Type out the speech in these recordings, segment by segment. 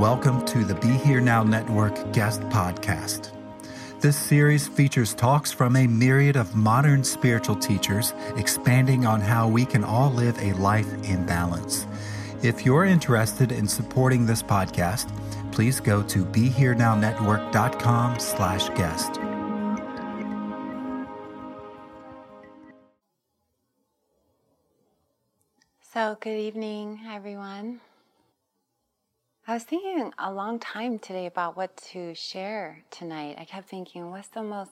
Welcome to the Be Here Now Network guest podcast. This series features talks from a myriad of modern spiritual teachers expanding on how we can all live a life in balance. If you're interested in supporting this podcast, please go to BeHereNowNetwork.com slash guest. So, good evening, everyone. I was thinking a long time today about what to share tonight. I kept thinking, what's the most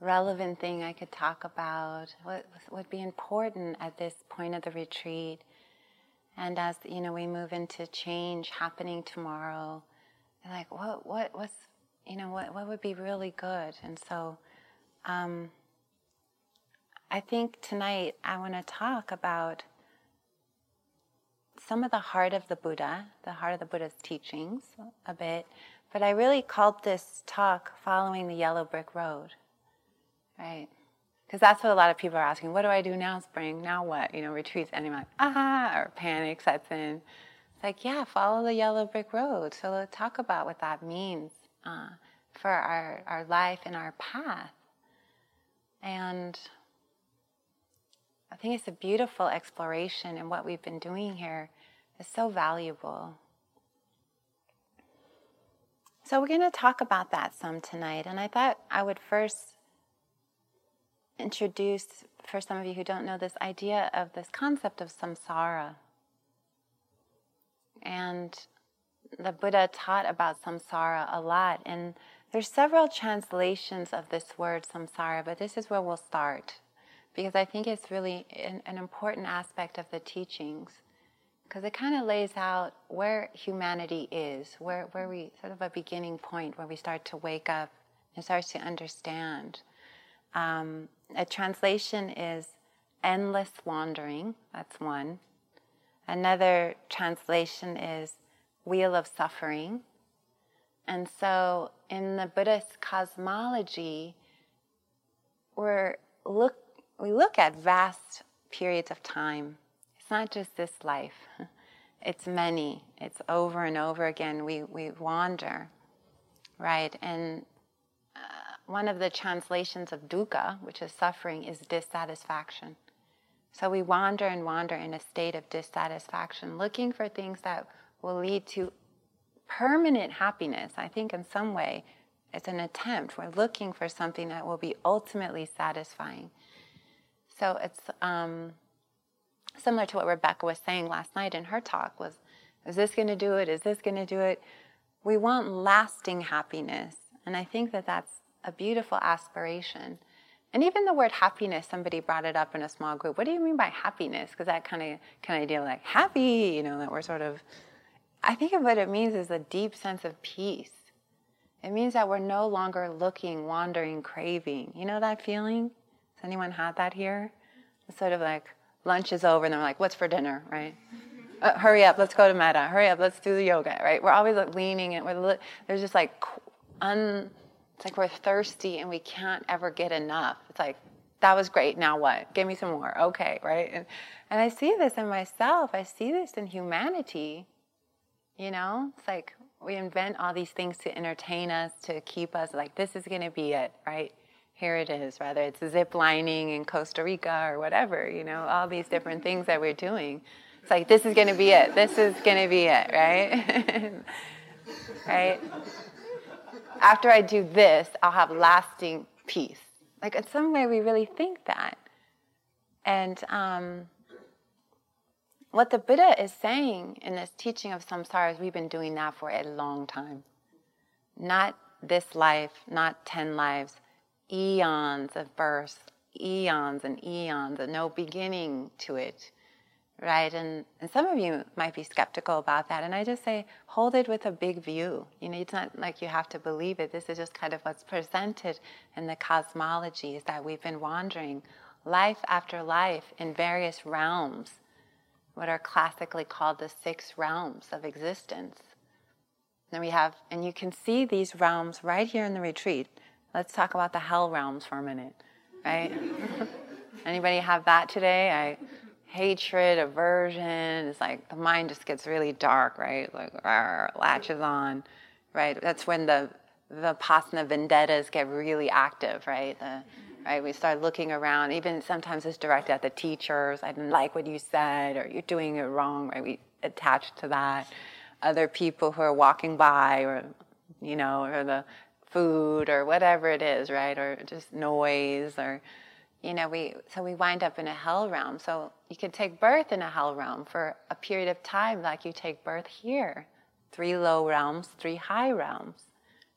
relevant thing I could talk about? What would be important at this point of the retreat? And as you know, we move into change happening tomorrow. Like, what, what, what's, you know, what, what would be really good? And so, um, I think tonight I want to talk about some of the heart of the Buddha, the heart of the Buddha's teachings a bit, but I really called this talk Following the Yellow Brick Road, right? Because that's what a lot of people are asking. What do I do now, spring? Now what? You know, retreats, and I'm like, ah, or panic sets in. It's like, yeah, follow the yellow brick road. So let's talk about what that means uh, for our, our life and our path. And I think it's a beautiful exploration, and what we've been doing here is so valuable. So, we're going to talk about that some tonight, and I thought I would first introduce, for some of you who don't know, this idea of this concept of samsara. And the Buddha taught about samsara a lot, and there's several translations of this word samsara, but this is where we'll start because I think it's really an, an important aspect of the teachings because it kind of lays out where humanity is, where, where we sort of a beginning point where we start to wake up and start to understand. Um, a translation is endless wandering, that's one. Another translation is wheel of suffering. And so in the Buddhist cosmology, we're look, we look at vast periods of time. It's not just this life, it's many. It's over and over again. We, we wander, right? And uh, one of the translations of dukkha, which is suffering, is dissatisfaction. So we wander and wander in a state of dissatisfaction, looking for things that will lead to permanent happiness. I think in some way it's an attempt. We're looking for something that will be ultimately satisfying. So it's um, similar to what Rebecca was saying last night in her talk was, is this going to do it? Is this going to do it? We want lasting happiness. And I think that that's a beautiful aspiration. And even the word happiness, somebody brought it up in a small group. What do you mean by happiness? Because that kind of kind of idea like happy, you know, that we're sort of I think what it means is a deep sense of peace. It means that we're no longer looking, wandering, craving. You know that feeling? Has anyone had that here? It's sort of like lunch is over and they're like, what's for dinner, right? Uh, hurry up, let's go to metta. Hurry up, let's do the yoga, right? We're always like leaning and we're li- there's just like un, it's like we're thirsty and we can't ever get enough. It's like that was great. Now what? Give me some more. Okay, right? And and I see this in myself. I see this in humanity. You know, it's like we invent all these things to entertain us, to keep us like, this is going to be it, right? Here it is, whether it's zip lining in Costa Rica or whatever, you know, all these different things that we're doing. It's like, this is going to be it. This is going to be it, right? right? After I do this, I'll have lasting peace. Like, in some way, we really think that. And um, what the Buddha is saying in this teaching of samsara is we've been doing that for a long time. Not this life, not 10 lives, eons of birth, eons and eons, and no beginning to it right? And, and some of you might be skeptical about that. And I just say, hold it with a big view. You know, it's not like you have to believe it. This is just kind of what's presented in the cosmology is that we've been wandering life after life in various realms, what are classically called the six realms of existence. And we have, and you can see these realms right here in the retreat. Let's talk about the hell realms for a minute, right? Anybody have that today? I hatred, aversion. It's like the mind just gets really dark, right? Like rawr, latches on, right? That's when the the vipassana vendettas get really active, right? The, right? We start looking around. Even sometimes it's directed at the teachers. I didn't like what you said, or you're doing it wrong, right? We attach to that. Other people who are walking by, or you know, or the food, or whatever it is, right? Or just noise, or you know, we so we wind up in a hell realm. So you can take birth in a hell realm for a period of time, like you take birth here. Three low realms, three high realms,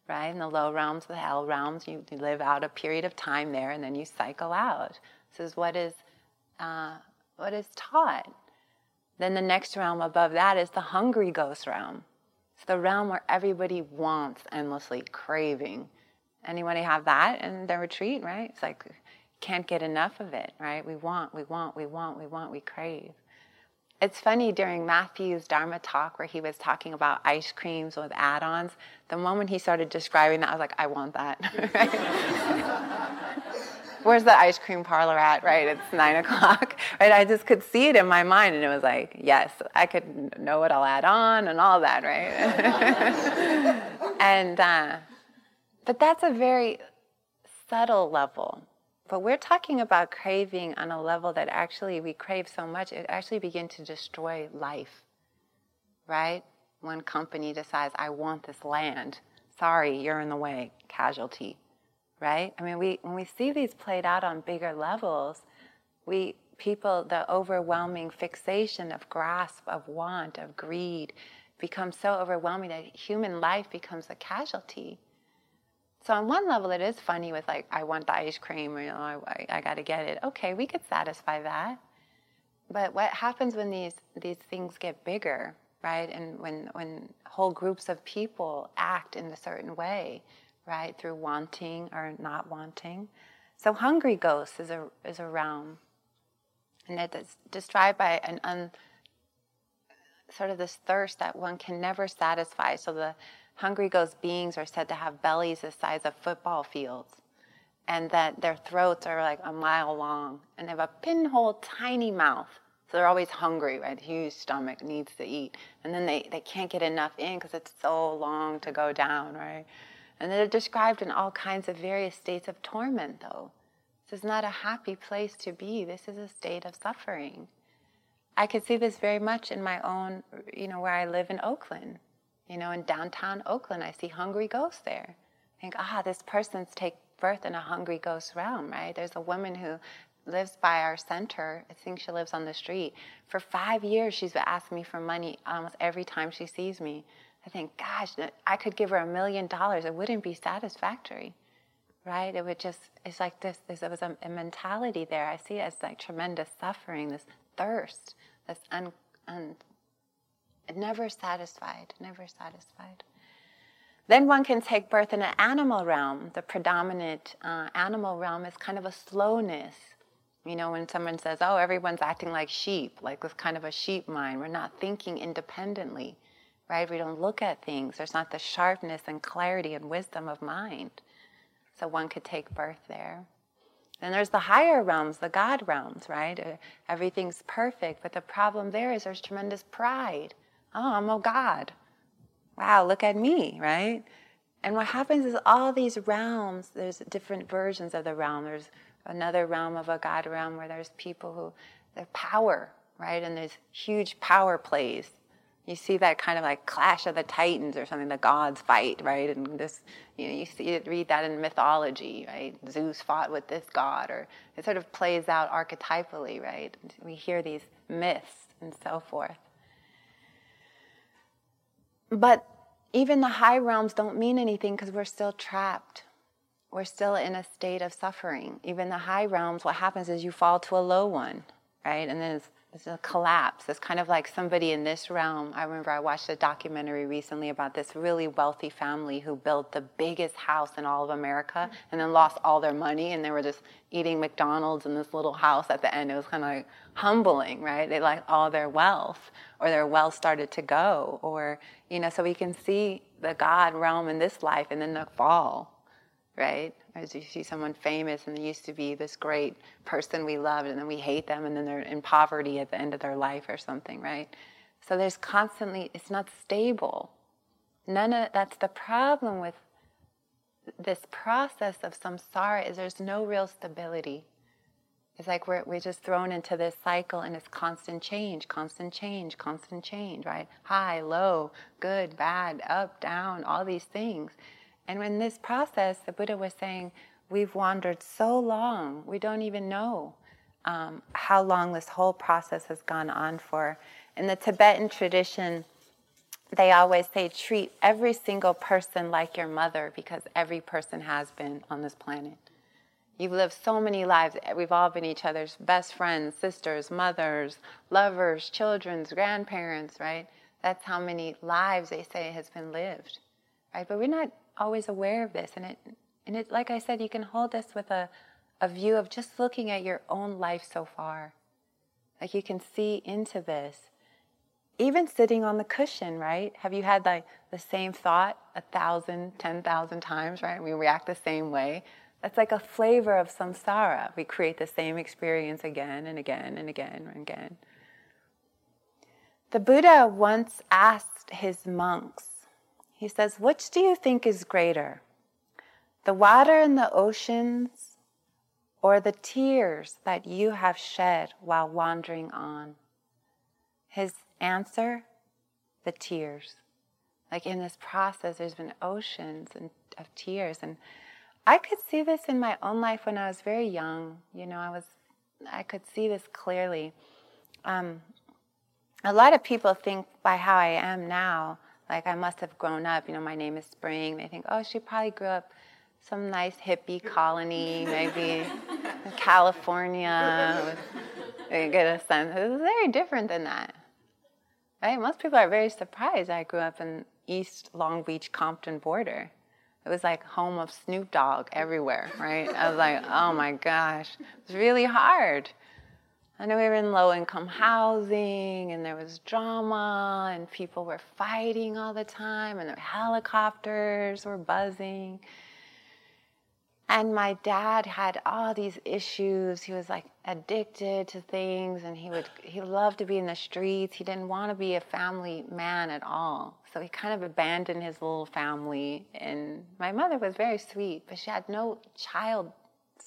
right? In the low realms, the hell realms, you, you live out a period of time there, and then you cycle out. This is what is uh, what is taught. Then the next realm above that is the hungry ghost realm. It's the realm where everybody wants endlessly, craving. Anybody have that in their retreat, right? It's like can't get enough of it, right? We want, we want, we want, we want, we crave. It's funny during Matthew's Dharma talk where he was talking about ice creams with add ons, the moment he started describing that, I was like, I want that. Where's the ice cream parlor at? Right, it's nine o'clock. Right, I just could see it in my mind, and it was like, yes, I could know what I'll add on and all that, right? and uh, but that's a very subtle level but we're talking about craving on a level that actually we crave so much, it actually begin to destroy life, right? One company decides, I want this land. Sorry, you're in the way, casualty, right? I mean, we, when we see these played out on bigger levels, we, people, the overwhelming fixation of grasp, of want, of greed becomes so overwhelming that human life becomes a casualty so on one level, it is funny with like, I want the ice cream, or, you know, I, I got to get it. Okay, we could satisfy that. But what happens when these these things get bigger, right? And when when whole groups of people act in a certain way, right, through wanting or not wanting. So hungry ghost is a is a realm, and it's described by an un, sort of this thirst that one can never satisfy. So the Hungry ghost beings are said to have bellies the size of football fields and that their throats are like a mile long and they have a pinhole tiny mouth. So they're always hungry, right? Huge stomach needs to eat. And then they, they can't get enough in because it's so long to go down, right? And they're described in all kinds of various states of torment, though. This is not a happy place to be. This is a state of suffering. I could see this very much in my own, you know, where I live in Oakland. You know, in downtown Oakland, I see hungry ghosts there. I think, ah, this person's take birth in a hungry ghost realm, right? There's a woman who lives by our center. I think she lives on the street. For five years, she's been asking me for money almost every time she sees me. I think, gosh, I could give her a million dollars. It wouldn't be satisfactory, right? It would just, it's like this, this there was a, a mentality there. I see it as like tremendous suffering, this thirst, this un, un, never satisfied, never satisfied. Then one can take birth in an animal realm. The predominant uh, animal realm is kind of a slowness. You know, when someone says, oh, everyone's acting like sheep, like with kind of a sheep mind, we're not thinking independently, right? We don't look at things. There's not the sharpness and clarity and wisdom of mind. So one could take birth there. Then there's the higher realms, the God realms, right? Uh, everything's perfect, but the problem there is there's tremendous pride oh, I'm a God, wow, look at me, right? And what happens is all these realms, there's different versions of the realm. There's another realm of a God realm where there's people who, their power, right? And there's huge power plays. You see that kind of like clash of the titans or something, the gods fight, right? And this, you know, you see it, read that in mythology, right? Zeus fought with this god, or it sort of plays out archetypally, right? We hear these myths and so forth. But even the high realms don't mean anything because we're still trapped. We're still in a state of suffering. Even the high realms, what happens is you fall to a low one, right? And then it's, it's a collapse. It's kind of like somebody in this realm. I remember I watched a documentary recently about this really wealthy family who built the biggest house in all of America and then lost all their money and they were just eating McDonald's in this little house at the end. It was kind of like humbling, right? They lost all their wealth or their wealth started to go or, you know, so we can see the God realm in this life and then the fall, right? As you see someone famous and they used to be this great person we loved and then we hate them and then they're in poverty at the end of their life or something, right? So there's constantly, it's not stable. None of that's the problem with this process of samsara is there's no real stability. It's like we're, we're just thrown into this cycle and it's constant change, constant change, constant change, right? High, low, good, bad, up, down, all these things. And in this process, the Buddha was saying, we've wandered so long, we don't even know um, how long this whole process has gone on for. In the Tibetan tradition, they always say treat every single person like your mother because every person has been on this planet. You've lived so many lives. We've all been each other's best friends, sisters, mothers, lovers, children's, grandparents, right? That's how many lives they say has been lived, right? But we're not always aware of this. And it, and it, like I said, you can hold this with a, a view of just looking at your own life so far. Like you can see into this. Even sitting on the cushion, right? Have you had like the same thought a thousand, ten thousand times, right? We react the same way. That's like a flavor of samsara. We create the same experience again and again and again and again. The Buddha once asked his monks, he says, Which do you think is greater? The water in the oceans or the tears that you have shed while wandering on? His answer, the tears. Like in this process, there's been oceans and, of tears. And I could see this in my own life when I was very young. You know, I was, I could see this clearly. Um, a lot of people think by how I am now, like I must have grown up. You know, my name is Spring. They think, oh, she probably grew up some nice hippie colony, maybe in California. They get a sense. It's very different than that. Right? Most people are very surprised I grew up in East Long Beach Compton border. It was like home of Snoop Dogg everywhere, right? I was like, oh my gosh, it's really hard. I know we were in low income housing and there was drama and people were fighting all the time and the helicopters were buzzing. And my dad had all these issues. He was like addicted to things and he would he loved to be in the streets. He didn't want to be a family man at all. So he kind of abandoned his little family and my mother was very sweet, but she had no child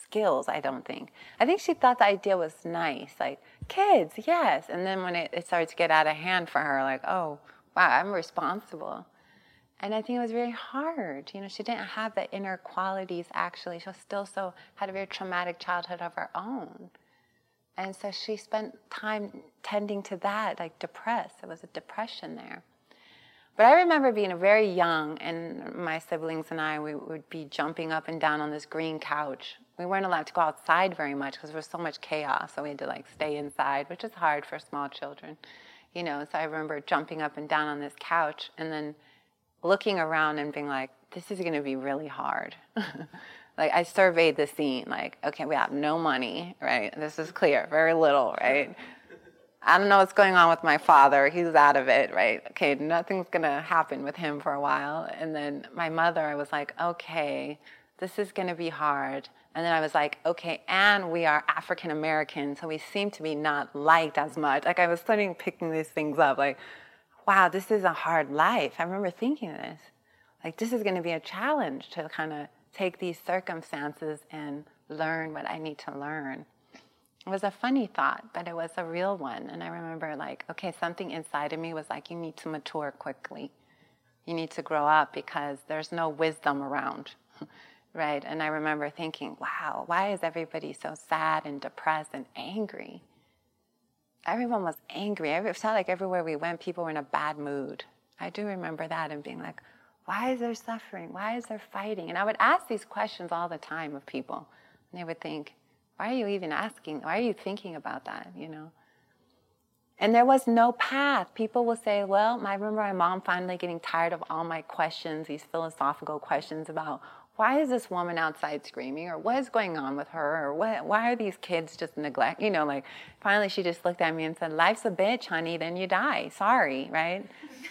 skills, I don't think. I think she thought the idea was nice, like, kids, yes. And then when it, it started to get out of hand for her, like, oh, wow, I'm responsible. And I think it was very hard. You know, she didn't have the inner qualities actually. She was still so, had a very traumatic childhood of her own. And so she spent time tending to that, like depressed. There was a depression there. But I remember being very young, and my siblings and I, we would be jumping up and down on this green couch. We weren't allowed to go outside very much because there was so much chaos, so we had to like stay inside, which is hard for small children, you know. So I remember jumping up and down on this couch, and then looking around and being like, "This is going to be really hard." like I surveyed the scene, like, okay, we have no money, right? This is clear, very little, right? I don't know what's going on with my father. He's out of it, right? Okay, nothing's gonna happen with him for a while. And then my mother, I was like, okay, this is gonna be hard. And then I was like, okay, and we are African American, so we seem to be not liked as much. Like I was starting picking these things up, like, wow, this is a hard life. I remember thinking this. Like, this is to be a challenge to kind of take these circumstances and learn what I need to learn. It was a funny thought, but it was a real one. And I remember, like, okay, something inside of me was like, you need to mature quickly. You need to grow up because there's no wisdom around, right? And I remember thinking, wow, why is everybody so sad and depressed and angry? Everyone was angry. It felt like everywhere we went, people were in a bad mood. I do remember that and being like, why is there suffering? Why is there fighting? And I would ask these questions all the time of people. And they would think, why are you even asking? Why are you thinking about that? You know? And there was no path. People will say, well, I remember my mom finally getting tired of all my questions, these philosophical questions about why is this woman outside screaming or what is going on with her or what, why are these kids just neglect you know like finally she just looked at me and said life's a bitch honey then you die sorry right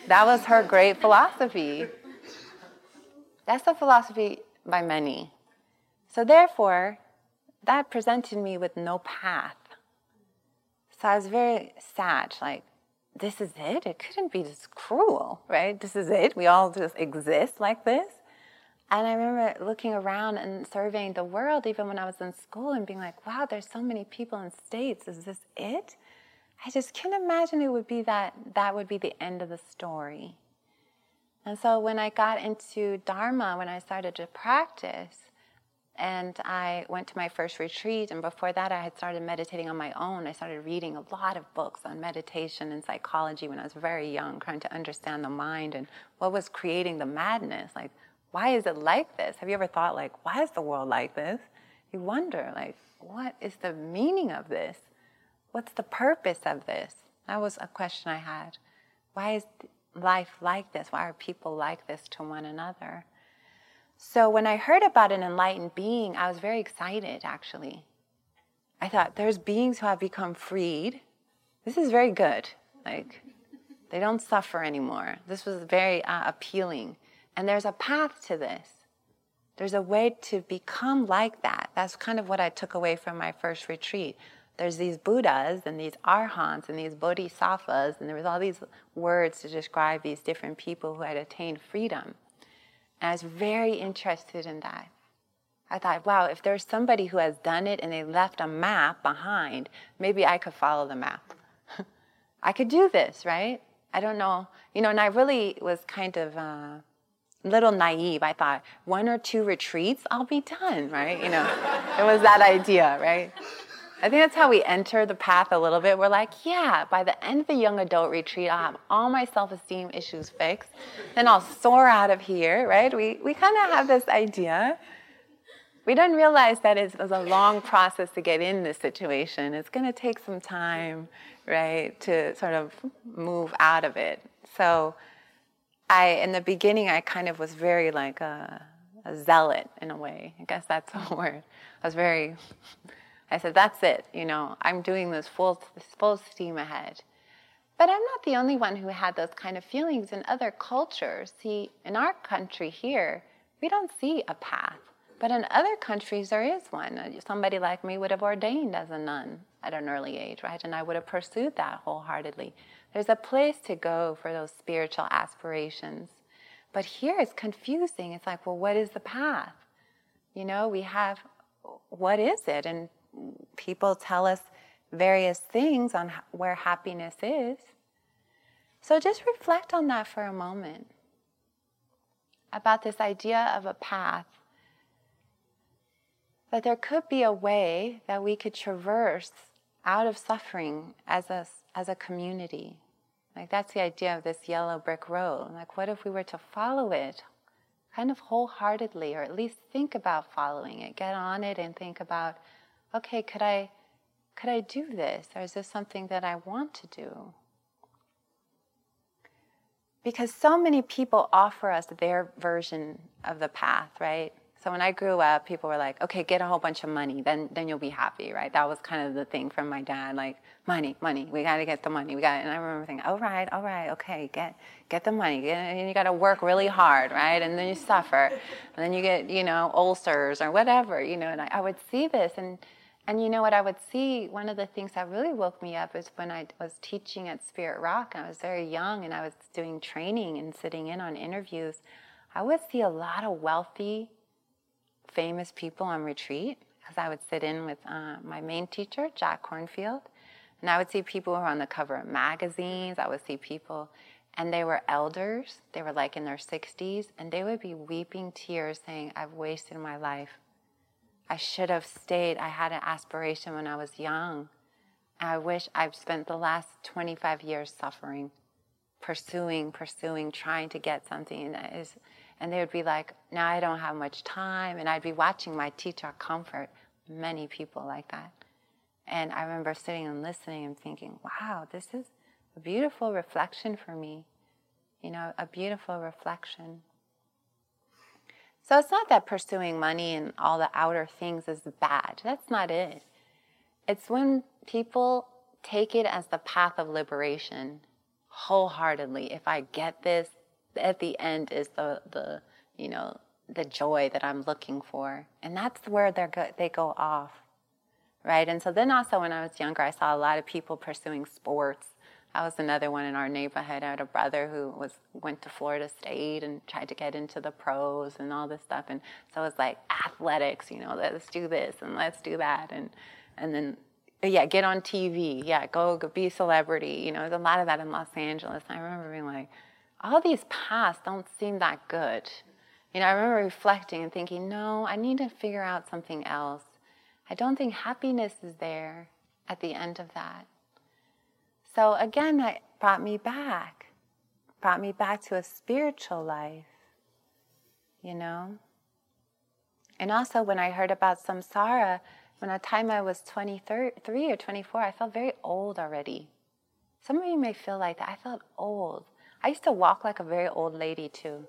that was her great philosophy that's the philosophy by many so therefore that presented me with no path. So I was very sad, like, this is it? It couldn't be this cruel, right? This is it? We all just exist like this? And I remember looking around and surveying the world, even when I was in school, and being like, wow, there's so many people in states. Is this it? I just can't imagine it would be that that would be the end of the story. And so when I got into Dharma, when I started to practice, and I went to my first retreat. And before that, I had started meditating on my own. I started reading a lot of books on meditation and psychology when I was very young, trying to understand the mind and what was creating the madness. Like, why is it like this? Have you ever thought, like, why is the world like this? You wonder, like, what is the meaning of this? What's the purpose of this? That was a question I had. Why is life like this? Why are people like this to one another? So when I heard about an enlightened being, I was very excited actually. I thought, there's beings who have become freed. This is very good. Like, they don't suffer anymore. This was very uh, appealing. And there's a path to this. There's a way to become like that. That's kind of what I took away from my first retreat. There's these Buddhas and these Arhants and these Bodhisattvas, and there was all these words to describe these different people who had attained freedom. And I was very interested in that. I thought, wow, if there's somebody who has done it and they left a map behind, maybe I could follow the map. I could do this, right? I don't know. You know, and I really was kind of uh, little naive. I thought, one or two retreats, I'll be done, right? You know, it was that idea, right? I think that's how we enter the path a little bit. We're like, yeah, by the end of the young adult retreat, I'll have all my self esteem issues fixed. Then I'll soar out of here, right? We, we kind of have this idea. We don't realize that it was a long process to get in this situation. It's going to take some time, right, to sort of move out of it. So, I, in the beginning, I kind of was very like a, a zealot in a way. I guess that's a word. I was very I said, that's it. You know, I'm doing this full, full steam ahead. But I'm not the only one who had those kind of feelings in other cultures. See, in our country here, we don't see a path. But in other countries, there is one. Uh, somebody like me would have ordained as a nun at an early age, right? And I would have pursued that wholeheartedly. There's a place to go for those spiritual aspirations. But here it's confusing. It's like, well, what is the path? You know, we have, what is it? And people tell us various things on where happiness is. So just reflect on that for a moment about this idea of a path. That there could be a way that we could traverse out of suffering as a, as a community. Like that's the idea of this yellow brick road. Like, what if we were to follow it kind of wholeheartedly, or at least think about following it? Get on it and think about okay, could I, could I do this? Or is this something that I want to do? Because so many people offer us their version of the path, right? So when I grew up, people were like, okay, get a whole bunch of money, then then you'll be happy, right? That was kind of the thing from my dad, like money, money. We got to get the money. We got, and I remember thinking, all right, all right, okay, get get the money. And you got to work really hard, right? And then you suffer, and then you get, you know, ulcers or whatever, you know. And I, I would see this, and And you know what I would see? One of the things that really woke me up is when I was teaching at Spirit Rock. I was very young and I was doing training and sitting in on interviews. I would see a lot of wealthy, famous people on retreat because I would sit in with uh, my main teacher, Jack Kornfield, and I would see people who were on the cover of magazines. I would see people, and they were elders. They were like in their 60s, and they would be weeping tears saying, I've wasted my life. I should have stayed. I had an aspiration when I was young. I wish I've spent the last 25 years suffering, pursuing, pursuing, trying to get something that is. And they would be like, now I don't have much time. And I'd be watching my teacher comfort many people like that. And I remember sitting and listening and thinking, wow, this is a beautiful reflection for me. You know, a beautiful reflection. So it's not that pursuing money and all the outer things is bad. That's not it. It's when people take it as the path of liberation wholeheartedly. If I get this, at the end is the the you know the joy that I'm looking for, and that's where they go, they go off, right? And so then also when I was younger, I saw a lot of people pursuing sports I was another one in our neighborhood. I had a brother who was went to Florida State and tried to get into the pros and all this stuff. And so it was like athletics, you know, let's do this and let's do that, and and then yeah, get on TV, yeah, go, go be a celebrity. You know, there's a lot of that in Los Angeles. I remember being like, all these paths don't seem that good. You know, I remember reflecting and thinking, no, I need to figure out something else. I don't think happiness is there at the end of that. So again, that brought me back, brought me back to a spiritual life, you know? And also, when I heard about samsara, when the time I was 23 or 24, I felt very old already. Some of you may feel like that. I felt old. I used to walk like a very old lady too.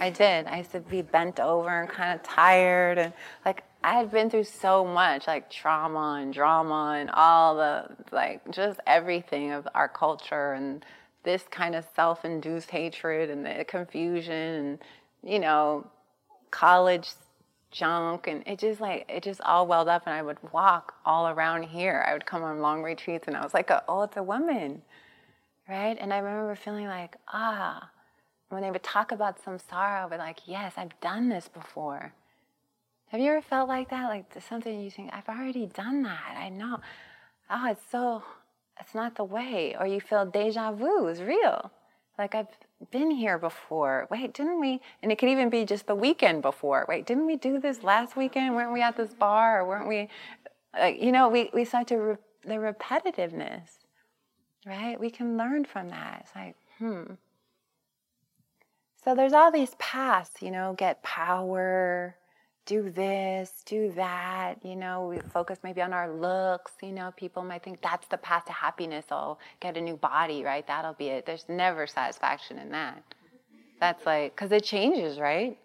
I did. I used to be bent over and kind of tired and like I had been through so much, like trauma and drama and all the, like, just everything of our culture and this kind of self induced hatred and the confusion and, you know, college junk. And it just, like, it just all welled up. And I would walk all around here. I would come on long retreats and I was like, oh, it's a woman, right? And I remember feeling like, ah, when they would talk about samsara, I would like, yes, I've done this before have you ever felt like that? Like something you think, I've already done that. I know. Oh, it's so, it's not the way. Or you feel deja vu is real. Like I've been here before. Wait, didn't we? And it could even be just the weekend before. Wait, didn't we do this last weekend? Weren't we at this bar? Or weren't we? Like, you know, we, we start to, re- the repetitiveness, right? We can learn from that. It's like, hmm. So there's all these paths, you know, get power, do this, do that. You know, we focus maybe on our looks. You know, people might think that's the path to happiness. Oh, get a new body, right? That'll be it. There's never satisfaction in that. That's like, because it changes, right?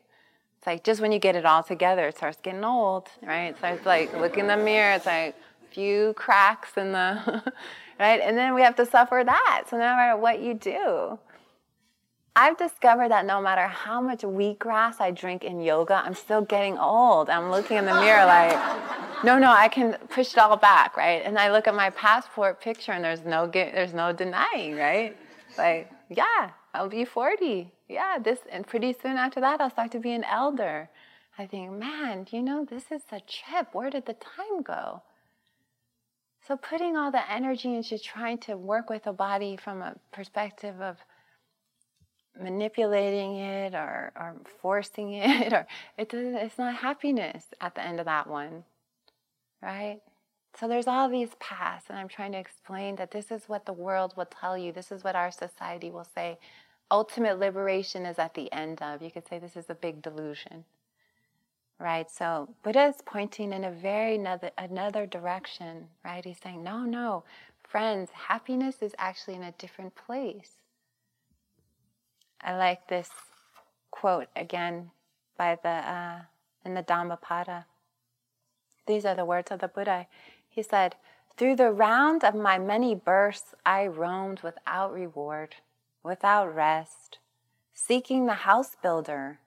It's like just when you get it all together, it starts getting old, right? So it's like look in the mirror, it's like few cracks in the, right? And then we have to suffer that. So no matter what you do, I've discovered that no matter how much wheatgrass I drink in yoga, I'm still getting old. I'm looking in the mirror like, no, no, I can push it all back, right? And I look at my passport picture and there's no there's no denying, right? Like, yeah, I'll be 40. Yeah, this and pretty soon after that I'll start to be an elder. I think, man, you know, this is a trip. Where did the time go? So putting all the energy into trying to work with the body from a perspective of manipulating it or, or forcing it or it doesn't, it's not happiness at the end of that one right? So there's all these paths and i'm trying to explain that this is what the world will tell you. This is what our society will say. Ultimate liberation is at the end of. You could say this is a big delusion right so buddha is pointing in a very another, another direction right he's saying no no friends happiness is actually in a different place I like this quote again by the uh, in the Dhammapada. These are the words of the Buddha. He said, "Through the round of my many births, I roamed without reward, without rest, seeking the house builder.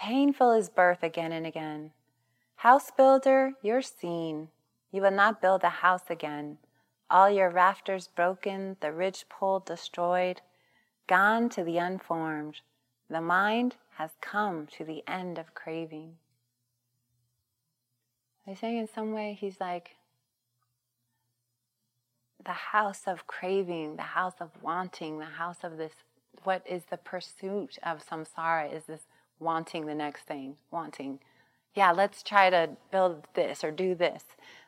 Painful is birth again and again. House builder, you're seen. You will not build a house again. All your rafters broken, the ridge pole destroyed, gone to the unformed. The mind has come to the end of craving. I saying in some way, he's like the house of craving, the house of wanting, the house of this. What is the pursuit of samsara? Is this wanting the next thing, wanting. Yeah, let's try to build this or do this.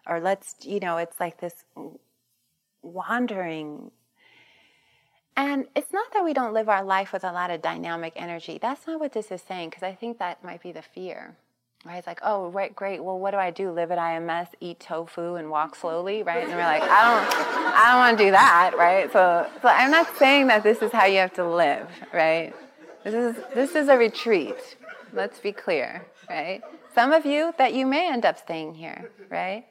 Or let's, you know, it's like this wandering. And it's not that we don't live our life with a lot of dynamic energy. That's not what this is saying, because I think that might be the fear. Right? It's like, oh, right, great. Well, what do I do? Live at IMS, eat tofu, and walk slowly, right? And we're like, I don't, I don't want to do that, right? So, so I'm not saying that this is how you have to live, right? This is this is a retreat. Let's be clear, right? Some of you that you may end up staying here, right?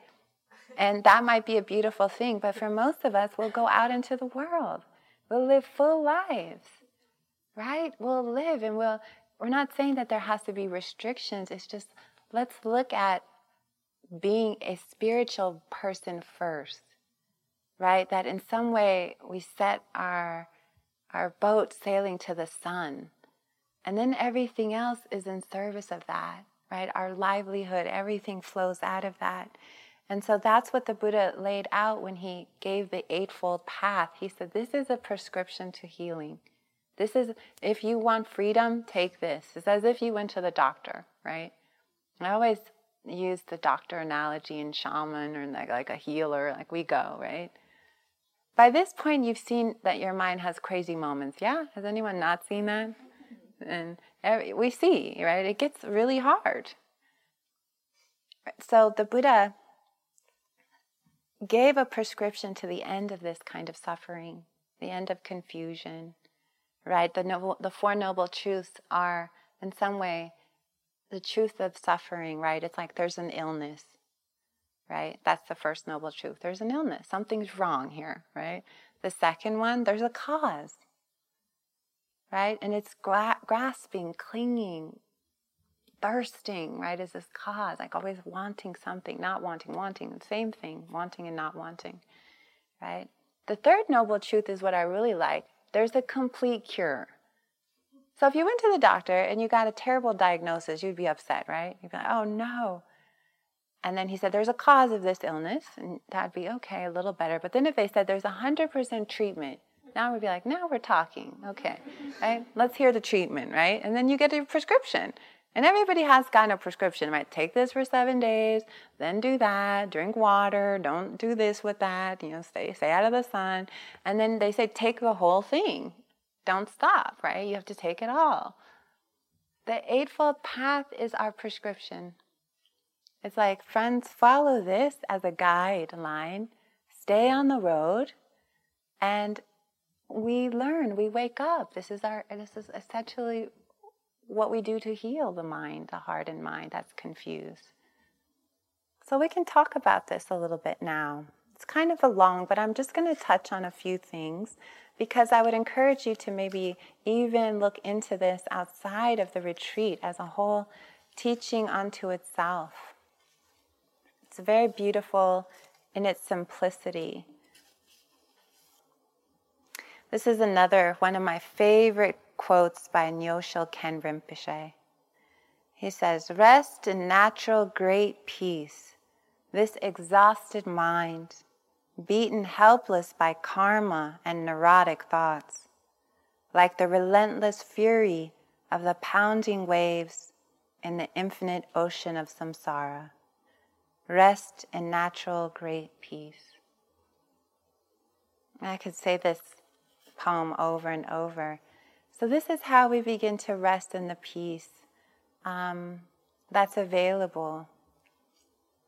And that might be a beautiful thing, but for most of us, we'll go out into the world. We'll live full lives, right? We'll live and we'll, we're not saying that there has to be restrictions. It's just let's look at being a spiritual person first, right? That in some way we set our, our boat sailing to the sun. And then everything else is in service of that, right? Our livelihood, everything flows out of that. And so that's what the Buddha laid out when he gave the Eightfold Path. He said, This is a prescription to healing. This is, if you want freedom, take this. It's as if you went to the doctor, right? I always use the doctor analogy in shaman or like, like a healer, like we go, right? By this point, you've seen that your mind has crazy moments. Yeah? Has anyone not seen that? And we see, right? It gets really hard. So the Buddha gave a prescription to the end of this kind of suffering, the end of confusion, right? The, noble, the Four Noble Truths are, in some way, the truth of suffering, right? It's like there's an illness, right? That's the first Noble Truth. There's an illness. Something's wrong here, right? The second one, there's a cause, right? And it's gra- grasping, clinging, thirsting, right, is this cause, like always wanting something, not wanting, wanting, the same thing, wanting and not wanting, right? The third noble truth is what I really like. There's a complete cure. So if you went to the doctor and you got a terrible diagnosis, you'd be upset, right? You'd be like, oh no. And then he said, there's a cause of this illness, and that'd be okay, a little better. But then if they said there's 100% treatment, now we'd be like, now we're talking, okay, right? Let's hear the treatment, right? And then you get a prescription. And everybody has gotten a prescription, right? Take this for seven days, then do that, drink water, don't do this with that, you know, stay, stay out of the sun. And then they say, take the whole thing. Don't stop, right? You have to take it all. The Eightfold Path is our prescription. It's like, friends, follow this as a guideline, stay on the road, and we learn, we wake up. This is our, this is essentially what we do to heal the mind, the heart and mind that's confused. So we can talk about this a little bit now. It's kind of a long, but I'm just going to touch on a few things because I would encourage you to maybe even look into this outside of the retreat as a whole teaching unto itself. It's very beautiful in its simplicity. This is another one of my favorite quotes by Nyoshul Khen Rinpoche. He says, Rest in natural great peace, this exhausted mind, beaten helpless by karma and neurotic thoughts, like the relentless fury of the pounding waves in the infinite ocean of samsara. Rest in natural great peace. I could say this poem over and over so, this is how we begin to rest in the peace um, that's available.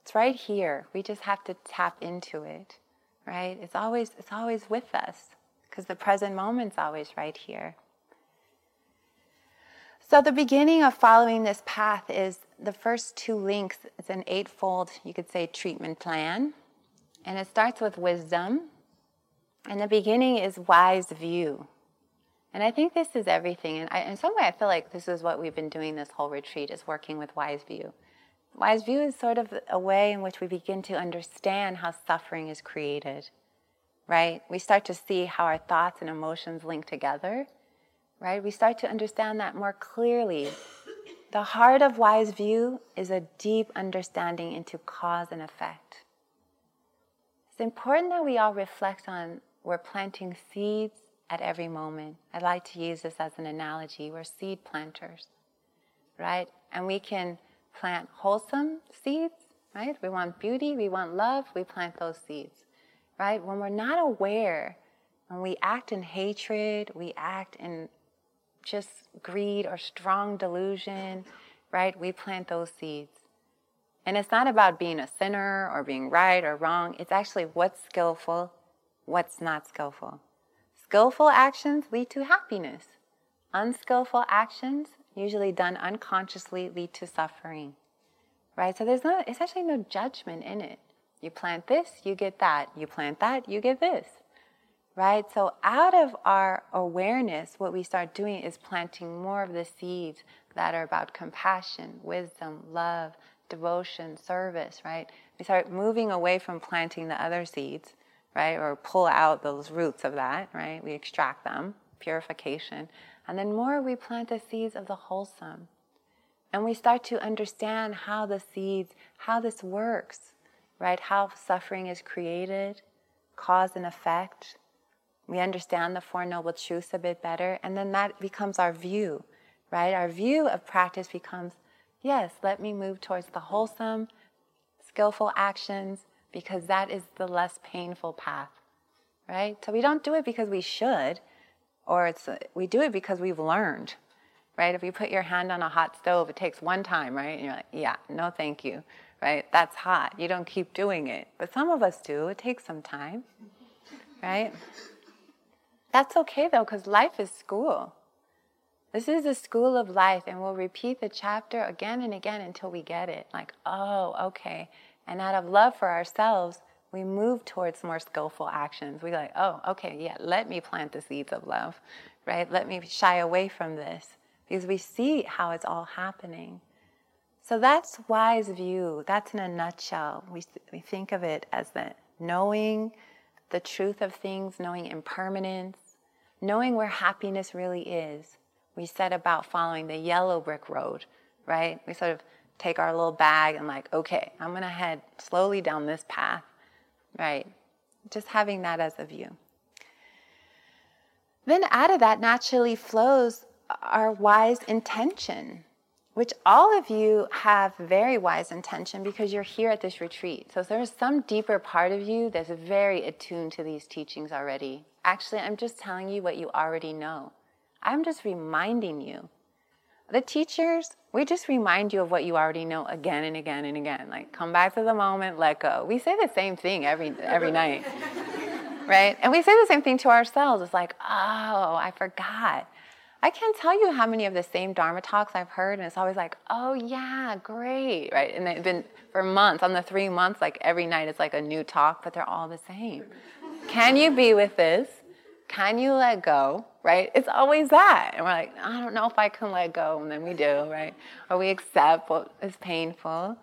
It's right here. We just have to tap into it, right? It's always, it's always with us because the present moment's always right here. So, the beginning of following this path is the first two links. It's an eightfold, you could say, treatment plan. And it starts with wisdom. And the beginning is wise view. And I think this is everything. And I, in some way, I feel like this is what we've been doing this whole retreat is working with Wise View. Wise view is sort of a way in which we begin to understand how suffering is created, right? We start to see how our thoughts and emotions link together, right? We start to understand that more clearly. The heart of wise view is a deep understanding into cause and effect. It's important that we all reflect on we're planting seeds at every moment. I like to use this as an analogy. We're seed planters, right? And we can plant wholesome seeds, right? We want beauty, we want love, we plant those seeds, right? When we're not aware, when we act in hatred, we act in just greed or strong delusion, right? We plant those seeds. And it's not about being a sinner or being right or wrong. It's actually what's skillful, what's not skillful. Skillful actions lead to happiness. Unskillful actions, usually done unconsciously, lead to suffering. Right? So there's no essentially no judgment in it. You plant this, you get that. You plant that, you get this. Right? So out of our awareness, what we start doing is planting more of the seeds that are about compassion, wisdom, love, devotion, service, right? We start moving away from planting the other seeds right? Or pull out those roots of that, right? We extract them, purification. And then more we plant the seeds of the wholesome. And we start to understand how the seeds, how this works, right? How suffering is created, cause and effect. We understand the Four Noble Truths a bit better. And then that becomes our view, right? Our view of practice becomes yes, let me move towards the wholesome, skillful actions because that is the less painful path, right? So we don't do it because we should, or it's we do it because we've learned, right? If you put your hand on a hot stove, it takes one time, right? And you're like, yeah, no, thank you, right? That's hot. You don't keep doing it, but some of us do. It takes some time, right? That's okay though, because life is school. This is a school of life, and we'll repeat the chapter again and again until we get it. Like, oh, okay. And out of love for ourselves, we move towards more skillful actions. We like, oh, okay, yeah, let me plant the seeds of love, right? Let me shy away from this because we see how it's all happening. So that's wise view. That's in a nutshell. We, we think of it as the knowing the truth of things, knowing impermanence, knowing where happiness really is. We set about following the yellow brick road, right? We sort of take our little bag and like, okay, I'm going to head slowly down this path, right? Just having that as a view. Then out of that naturally flows our wise intention, which all of you have very wise intention because you're here at this retreat. So there's some deeper part of you that's very attuned to these teachings already. Actually, I'm just telling you what you already know. I'm just reminding you the teachers, we just remind you of what you already know again and again and again. Like, come back to the moment, let go. We say the same thing every every night, right? And we say the same thing to ourselves. It's like, oh, I forgot. I can't tell you how many of the same Dharma talks I've heard, and it's always like, oh yeah, great, right? And they've been for months. On the three months, like every night, it's like a new talk, but they're all the same. Can you be with this? Can you let go? right? It's always that. And we're like, I don't know if I can let go. And then we do, right? Or we accept what is painful.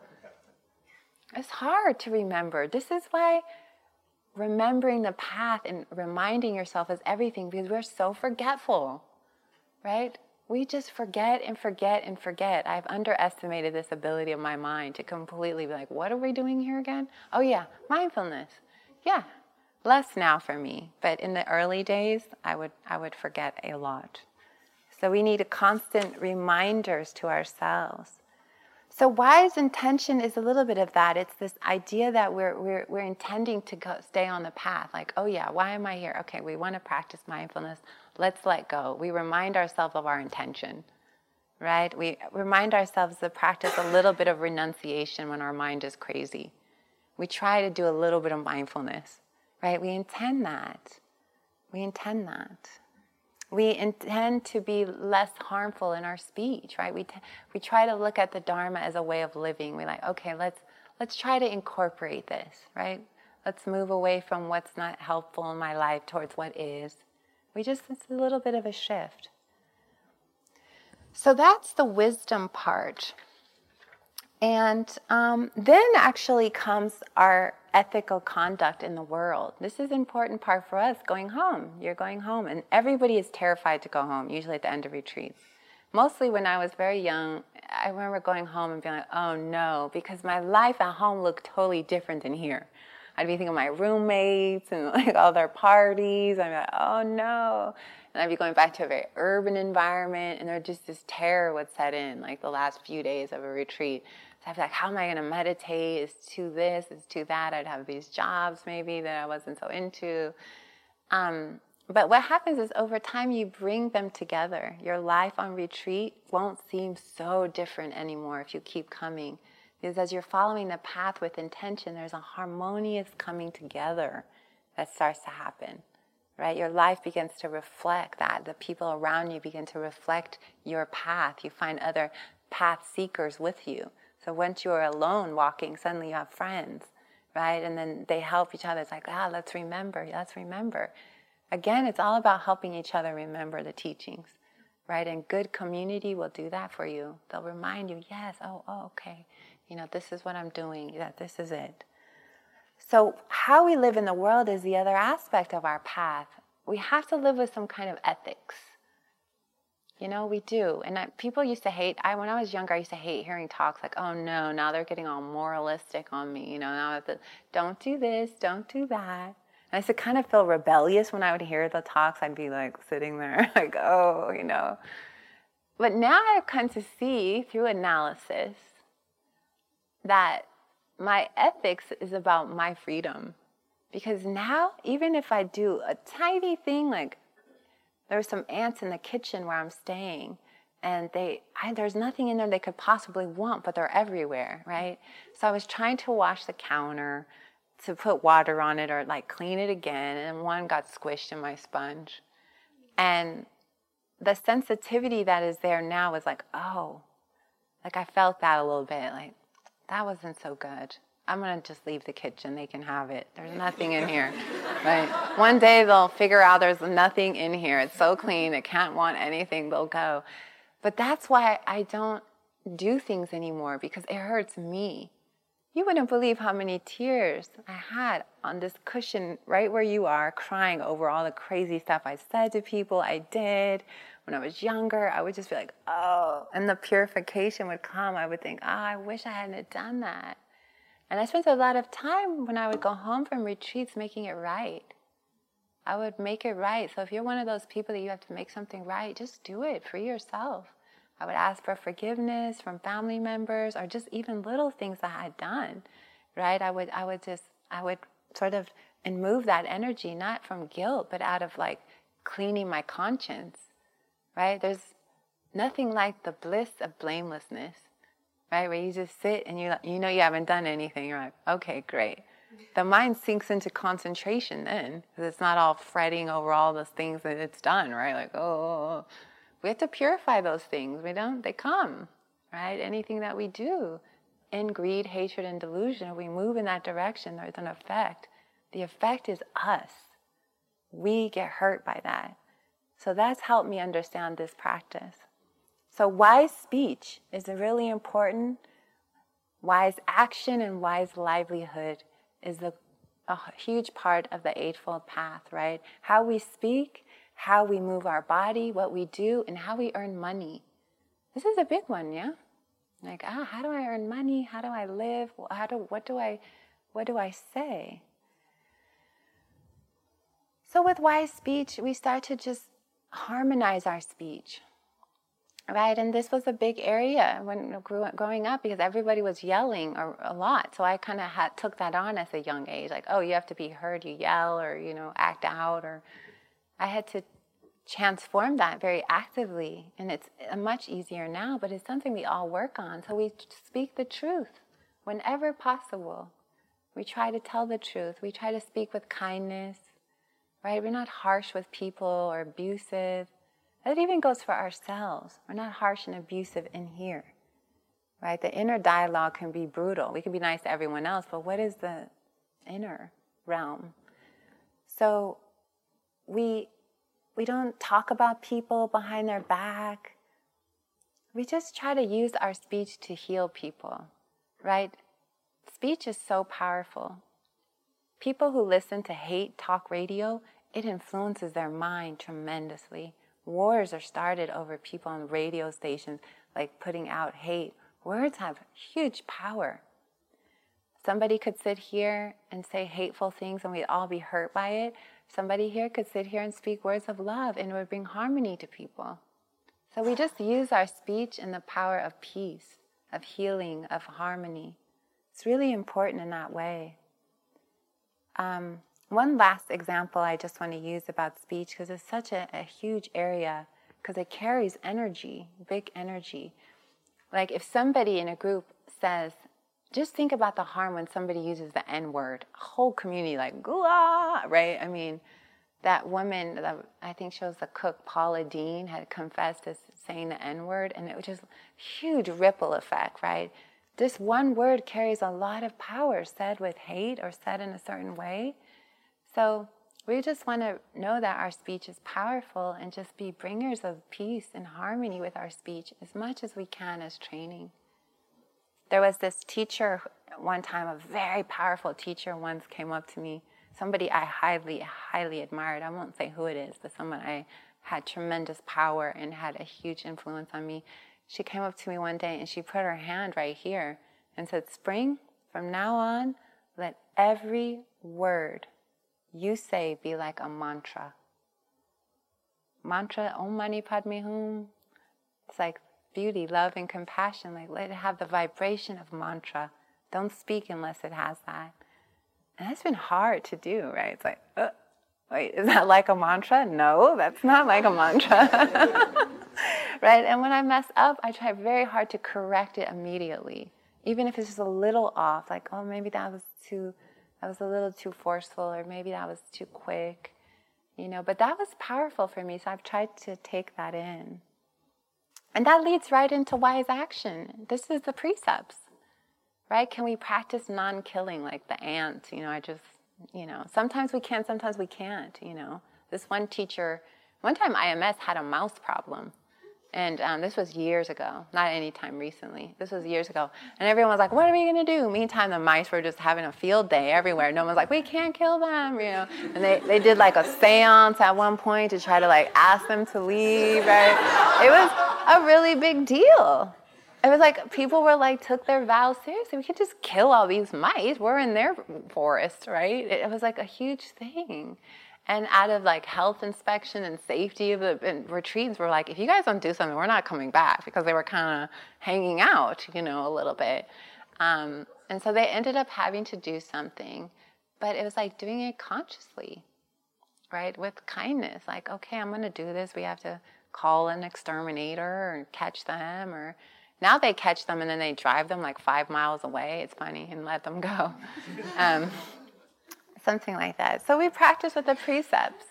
It's hard to remember. This is why remembering the path and reminding yourself is everything because we're so forgetful, right? We just forget and forget and forget. I've underestimated this ability of my mind to completely be like, what are we doing here again? Oh, yeah, mindfulness. Yeah, less now for me, but in the early days, I would, I would forget a lot. So we need constant reminders to ourselves. So wise intention is a little bit of that. It's this idea that we're, we're, we're intending to go, stay on the path. Like, oh yeah, why am I here? Okay, we want to practice mindfulness. Let's let go. We remind ourselves of our intention, right? We remind ourselves to practice a little bit of renunciation when our mind is crazy. We try to do a little bit of mindfulness right? We intend that. We intend that. We intend to be less harmful in our speech, right? We, t- we try to look at the Dharma as a way of living. We're like, okay, let's, let's try to incorporate this, right? Let's move away from what's not helpful in my life towards what is. We just, it's a little bit of a shift. So that's the wisdom part. And um, then actually comes our ethical conduct in the world. This is an important part for us going home. You're going home, and everybody is terrified to go home, usually at the end of retreats. Mostly when I was very young, I remember going home and being like, oh no, because my life at home looked totally different than here. I'd be thinking of my roommates and like all their parties. I'm like, oh no. And I'd be going back to a very urban environment, and there just this terror would set in, like the last few days of a retreat. So I'd be like, how am I going to meditate? Is to this, is to that. I'd have these jobs maybe that I wasn't so into. Um, but what happens is over time you bring them together. Your life on retreat won't seem so different anymore if you keep coming. Because as you're following the path with intention, there's a harmonious coming together that starts to happen. Right? Your life begins to reflect that. The people around you begin to reflect your path. You find other path seekers with you. So once you're alone walking, suddenly you have friends, right? And then they help each other. It's like, ah, let's remember, let's remember. Again, it's all about helping each other remember the teachings, right? And good community will do that for you. They'll remind you, yes, oh, oh, okay, you know, this is what I'm doing, that this is it. So, how we live in the world is the other aspect of our path. We have to live with some kind of ethics you know, we do. And I, people used to hate, I, when I was younger, I used to hate hearing talks like, oh no, now they're getting all moralistic on me. You know, now I have to, don't do this, don't do that. And I used to kind of feel rebellious when I would hear the talks. I'd be like sitting there, like, oh, you know. But now I've come to see through analysis that my ethics is about my freedom. Because now, even if I do a tiny thing like there were some ants in the kitchen where I'm staying, and they I, there's nothing in there they could possibly want, but they're everywhere, right? So I was trying to wash the counter to put water on it or like clean it again, and one got squished in my sponge, and the sensitivity that is there now is like, oh, like I felt that a little bit, like that wasn't so good. I'm going to just leave the kitchen. They can have it. There's nothing in here. Right? One day they'll figure out there's nothing in here. It's so clean. It can't want anything. They'll go. But that's why I don't do things anymore because it hurts me. You wouldn't believe how many tears I had on this cushion right where you are, crying over all the crazy stuff I said to people, I did. When I was younger, I would just be like, oh, and the purification would come. I would think, oh, I wish I hadn't done that. And I spent a lot of time when I would go home from retreats making it right. I would make it right. So if you're one of those people that you have to make something right, just do it for yourself. I would ask for forgiveness from family members or just even little things that I had done, right? I would, I would just, I would sort of and move that energy not from guilt, but out of like cleaning my conscience, right? There's nothing like the bliss of blamelessness right? Where you just sit and you you know you haven't done anything. You're like, okay, great. The mind sinks into concentration then, because it's not all fretting over all those things that it's done, right? Like, oh, oh, oh, oh, we have to purify those things. We don't. They come, right? Anything that we do in greed, hatred, and delusion, we move in that direction, there's an effect. The effect is us. We get hurt by that. So that's helped me understand this practice. So, wise speech is a really important. Wise action and wise livelihood is a, a huge part of the Eightfold Path, right? How we speak, how we move our body, what we do, and how we earn money. This is a big one, yeah? Like, ah, how do I earn money? How do I live? How do, what do I, what do I say? So with wise speech, we start to just harmonize our speech right? And this was a big area when growing up because everybody was yelling a, a lot. So I kind of took that on as a young age, like, oh, you have to be heard, you yell or you know act out, or I had to transform that very actively, and it's uh, much easier now. But it's something we all work on. So we speak the truth whenever possible. We try to tell the truth. We try to speak with kindness, right? We're not harsh with people or abusive that even goes for ourselves. We're not harsh and abusive in here, right? The inner dialogue can be brutal. We can be nice to everyone else, but what is the inner realm? So we we don't talk about people behind their back. We just try to use our speech to heal people. right? Speech is so powerful. People who listen to hate talk radio, it influences their mind tremendously. Wars are started over people on radio stations, like putting out hate. Words have huge power. Somebody could sit here and say hateful things and we'd all be hurt by it. Somebody here could sit here and speak words of love and it would bring harmony to people. So we just use our speech in the power of peace, of healing, of harmony. It's really important in that way. Um, one last example I just want to use about speech because it's such a, a huge area because it carries energy, big energy. Like if somebody in a group says, just think about the harm when somebody uses the N word. Whole community like, Gula, right? I mean, that woman, that I think she was the cook, Paula Deen, had confessed to saying the N word, and it was just huge ripple effect, right? This one word carries a lot of power said with hate or said in a certain way. So we just want to know that our speech is powerful and just be bringers of peace and harmony with our speech as much as we can as training. There was this teacher one time, a very powerful teacher once came up to me, somebody I highly, highly admired. I won't say who it is, but someone I had tremendous power and had a huge influence on me. She came up to me one day and she put her hand right here and said, Spring, from now on, let every word you say be like a mantra. Mantra, Om Mani Padme Hum. It's like beauty, love, and compassion. Like let it have the vibration of mantra. Don't speak unless it has that. And that's been hard to do, right? It's like, uh, wait, is that like a mantra? No, that's not like a mantra. right? And when I mess up, I try very hard to correct it immediately. Even if it's just a little off, like, oh, maybe that was too that was a little too forceful, or maybe that was too quick, you know. But that was powerful for me, so I've tried to take that in. And that leads right into wise action. This is the precepts, right? Can we practice non killing like the ant? You know, I just, you know, sometimes we can, sometimes we can't, you know. This one teacher, one time IMS had a mouse problem. And um, this was years ago, not any time recently. This was years ago. And everyone was like, what are we going to do? Meantime, the mice were just having a field day everywhere. No one's like, we can't kill them, you know. And they, they did like a seance at one point to try to like ask them to leave, right? It was a really big deal. It was like people were like, took their vows seriously. We could just kill all these mice. We're in their forest, right? It was like a huge thing. And out of like health inspection and safety of the retreats, we're like, if you guys don't do something, we're not coming back because they were kind of hanging out, you know, a little bit. Um, and so they ended up having to do something, but it was like doing it consciously, right? With kindness. Like, okay, I'm going to do this. We have to call an exterminator or catch them or now they catch them and then they drive them like five miles away. It's funny and let them go. Um, something like that. So we practice with the precepts.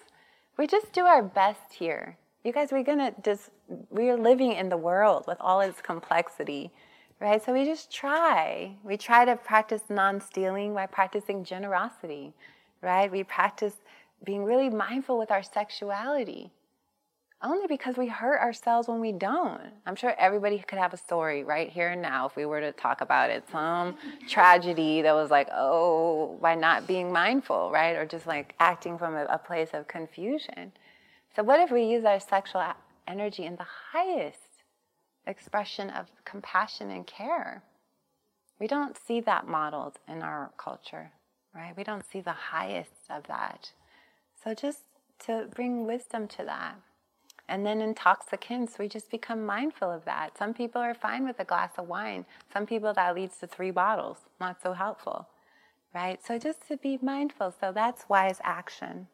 We just do our best here. You guys, we're gonna just, we're living in the world with all its complexity, right? So we just try. We try to practice non stealing by practicing generosity, right? We practice being really mindful with our sexuality only because we hurt ourselves when we don't. I'm sure everybody could have a story right here and now if we were to talk about it. Some tragedy that was like, oh, by not being mindful, right? Or just like acting from a, a place of confusion. So, what if we use our sexual energy in the highest expression of compassion and care? We don't see that modeled in our culture, right? We don't see the highest of that. So, just to bring wisdom to that. And then intoxicants, we just become mindful of that. Some people are fine with a glass of wine. Some people that leads to three bottles, not so helpful, right? So just to be mindful. So that's wise action.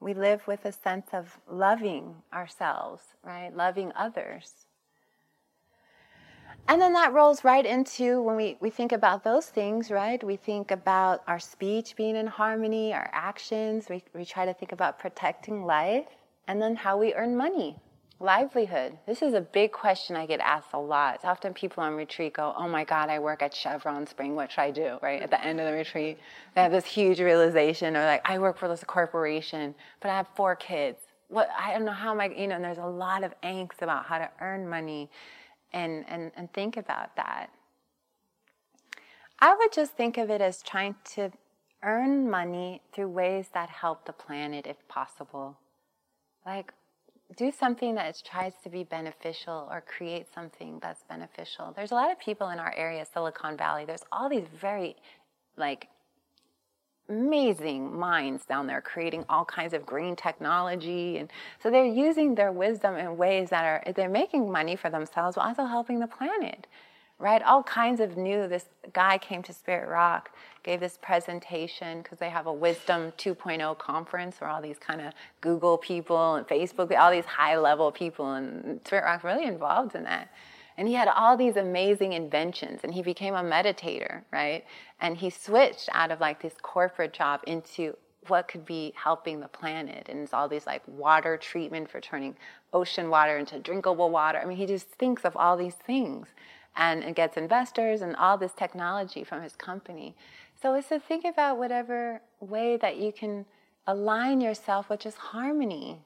We live with a sense of loving ourselves, right? Loving others. And then that rolls right into when we, we think about those things, right? We think about our speech being in harmony, our actions. We, we try to think about protecting life and then how we earn money, livelihood. This is a big question I get asked a lot. Often people on retreat go, Oh my God, I work at Chevron Spring. What should I do? Right? At the end of the retreat, they have this huge realization, or like, I work for this corporation, but I have four kids. What I don't know how am I, you know, and there's a lot of angst about how to earn money and, and, and think about that. I would just think of it as trying to earn money through ways that help the planet if possible. Like, do something that tries to be beneficial or create something that's beneficial. There's a lot of people in our area, Silicon Valley, there's all these very, like, amazing minds down there creating all kinds of green technology. And so they're using their wisdom in ways that are they're making money for themselves but also helping the planet right all kinds of new this guy came to spirit rock gave this presentation because they have a wisdom 2.0 conference where all these kind of google people and facebook all these high level people and spirit rock's really involved in that and he had all these amazing inventions and he became a meditator, right? And he switched out of like this corporate job into what could be helping the planet. And it's all these like water treatment for turning ocean water into drinkable water. I mean, he just thinks of all these things and it gets investors and all this technology from his company. So it's to think about whatever way that you can align yourself with just harmony.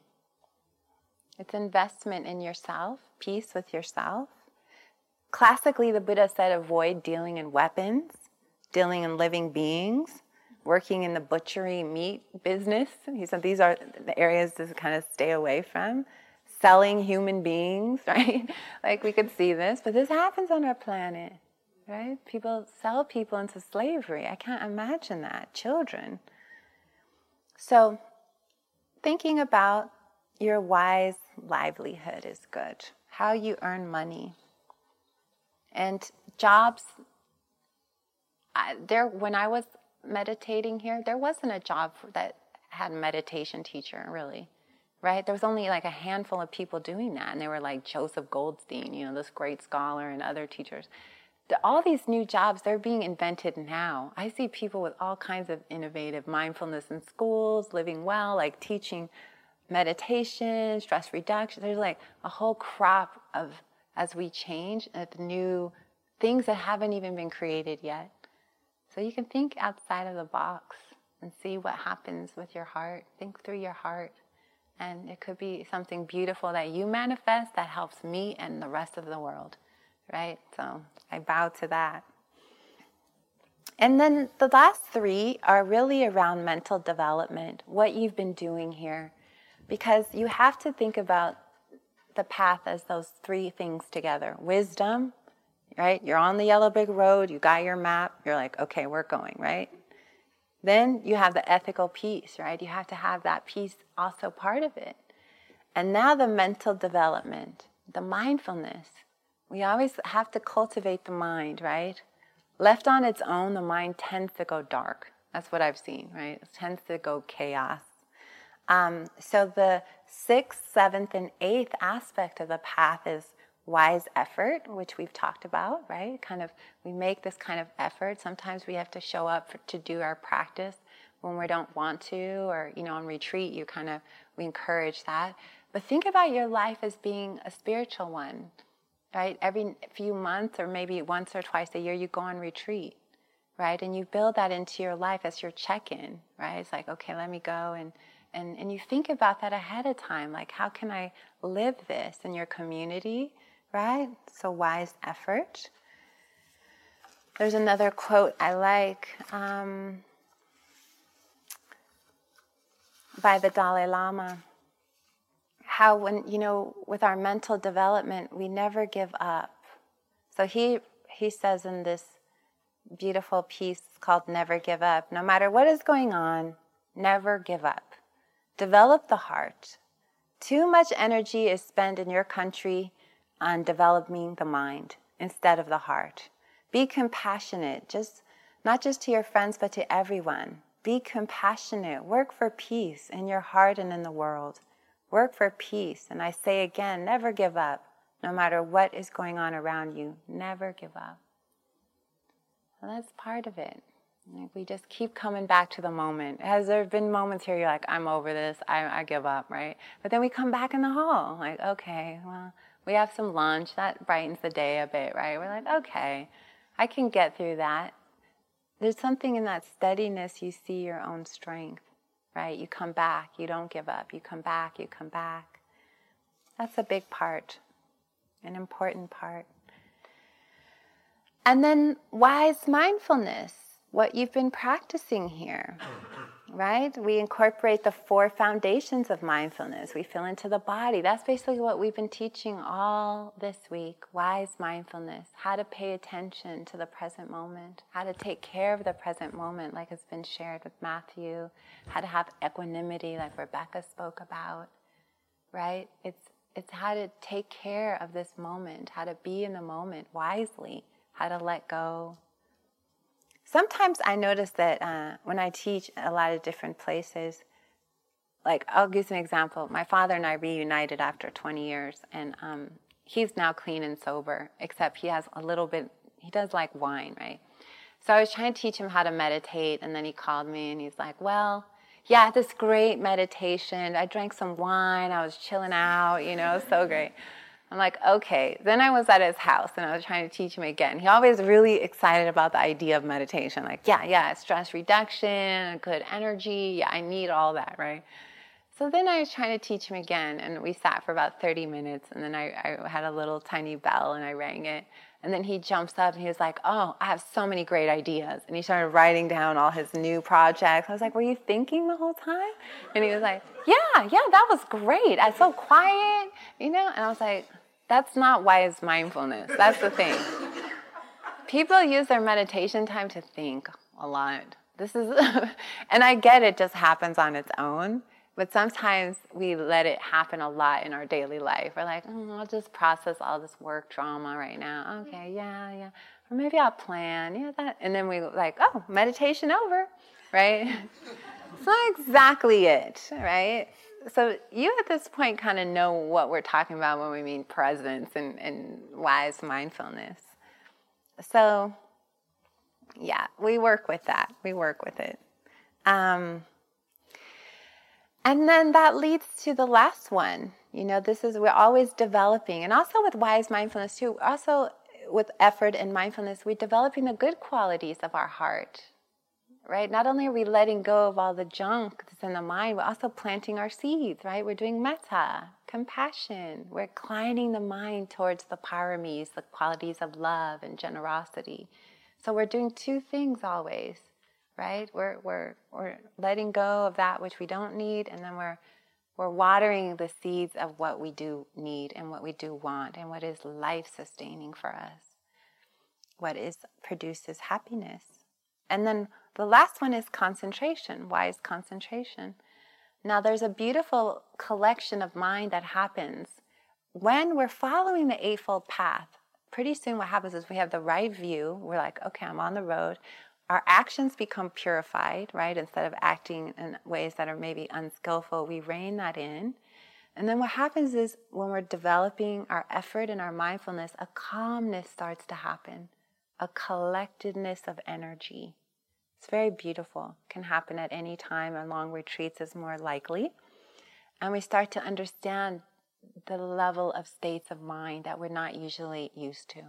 It's investment in yourself, peace with yourself, Classically, the Buddha said avoid dealing in weapons, dealing in living beings, working in the butchery meat business. He said these are the areas to kind of stay away from. Selling human beings, right? like we could see this, but this happens on our planet, right? People sell people into slavery. I can't imagine that. Children. So, thinking about your wise livelihood is good. How you earn money and jobs, I, there, when I was meditating here, there wasn't a job that had a meditation teacher, really, right? There was only like a handful of people doing that, and they were like Joseph Goldstein, you know, this great scholar, and other teachers. All these new jobs, they're being invented now. I see people with all kinds of innovative mindfulness in schools, living well, like teaching meditation, stress reduction. There's like a whole crop of as we change uh, at new things that haven't even been created yet. So you can think outside of the box and see what happens with your heart. Think through your heart. And it could be something beautiful that you manifest that helps me and the rest of the world, right? So I bow to that. And then the last three are really around mental development, what you've been doing here. Because you have to think about the path as those three things together wisdom, right? You're on the yellow brick road, you got your map, you're like, okay, we're going, right? Then you have the ethical piece, right? You have to have that piece also part of it. And now the mental development, the mindfulness. We always have to cultivate the mind, right? Left on its own, the mind tends to go dark. That's what I've seen, right? It tends to go chaos. Um, so the sixth, seventh, and eighth aspect of the path is wise effort, which we've talked about, right? Kind of, we make this kind of effort. Sometimes we have to show up for, to do our practice when we don't want to, or, you know, on retreat, you kind of, we encourage that. But think about your life as being a spiritual one, right? Every few months, or maybe once or twice a year, you go on retreat, right? And you build that into your life as your check in, right? It's like, okay, let me go and and, and you think about that ahead of time like how can i live this in your community right? So wise effort. There's another quote i like um, by the dalai lama. How when you know with our mental development we never give up. So he he says in this beautiful piece called never give up no matter what is going on never give up. Develop the heart. Too much energy is spent in your country on developing the mind instead of the heart. Be compassionate, just not just to your friends, but to everyone. Be compassionate. Work for peace in your heart and in the world. Work for peace. And I say again, never give up. No matter what is going on around you, never give up. And that's part of it. Like we just keep coming back to the moment. Has there been moments here you're like, I'm over this, I, I give up, right? But then we come back in the hall, like, okay, well, we have some lunch, that brightens the day a bit, right? We're like, okay, I can get through that. There's something in that steadiness, you see your own strength, right? You come back, you don't give up, you come back, you come back. That's a big part, an important part. And then wise mindfulness, what you've been practicing here right? We incorporate the four foundations of mindfulness. We feel into the body. That's basically what we've been teaching all this week wise mindfulness, how to pay attention to the present moment, how to take care of the present moment, like has been shared with Matthew, how to have equanimity, like Rebecca spoke about, right? It's, it's how to take care of this moment, how to be in the moment wisely, how to let go, sometimes I notice that uh, when I teach a lot of different places, like I'll give you an example. My father and I reunited after 20 years, and um, he's now clean and sober, except he has a little bit, he does like wine, right? So I was trying to teach him how to meditate, and then he called me and he's like, Well, yeah, this great meditation. I drank some wine, I was chilling out, you know, so great. I'm like, okay. Then I was at his house and I was trying to teach him again. He always really excited about the idea of meditation. Like, yeah, yeah, stress reduction, good energy. Yeah, I need all that, right? So then I was trying to teach him again, and we sat for about 30 minutes, and then I, I had a little tiny bell and I rang it. And then he jumps up and he was like, Oh, I have so many great ideas. And he started writing down all his new projects. I was like, Were you thinking the whole time? And he was like, Yeah, yeah, that was great. I so quiet, you know? And I was like, that's not wise mindfulness. That's the thing. People use their meditation time to think a lot. This is, and I get it just happens on its own, but sometimes we let it happen a lot in our daily life. We're like, oh, I'll just process all this work drama right now. Okay, mm-hmm. yeah, yeah. Or maybe I'll plan, yeah, that. And then we like, oh, meditation over, right? it's not exactly it, right? So you at this point kind of know what we're talking about when we mean presence and, and wise mindfulness. So, yeah, we work with that. We work with it. Um, and then that leads to the last one. You know, this is, we're always developing, and also with wise mindfulness too, also with effort and mindfulness, we're developing the good qualities of our heart, right? Not only are we letting go of all the junk that's in the mind, we're also planting our seeds, right? We're doing metta, compassion. We're inclining the mind towards the paramis, the qualities of love and generosity. So we're doing two things always, right? We're, we're, we're letting go of that which we don't need, and then we're, we're watering the seeds of what we do need and what we do want and what is life sustaining for us, what is produces happiness. And then the last one is concentration. Why is concentration? Now, there's a beautiful collection of mind that happens when we're following the Eightfold Path. Pretty soon, what happens is we have the right view. We're like, okay, I'm on the road. Our actions become purified, right? Instead of acting in ways that are maybe unskillful, we rein that in. And then what happens is when we're developing our effort and our mindfulness, a calmness starts to happen, a collectedness of energy. It's very beautiful. Can happen at any time, and long retreats is more likely. And we start to understand the level of states of mind that we're not usually used to.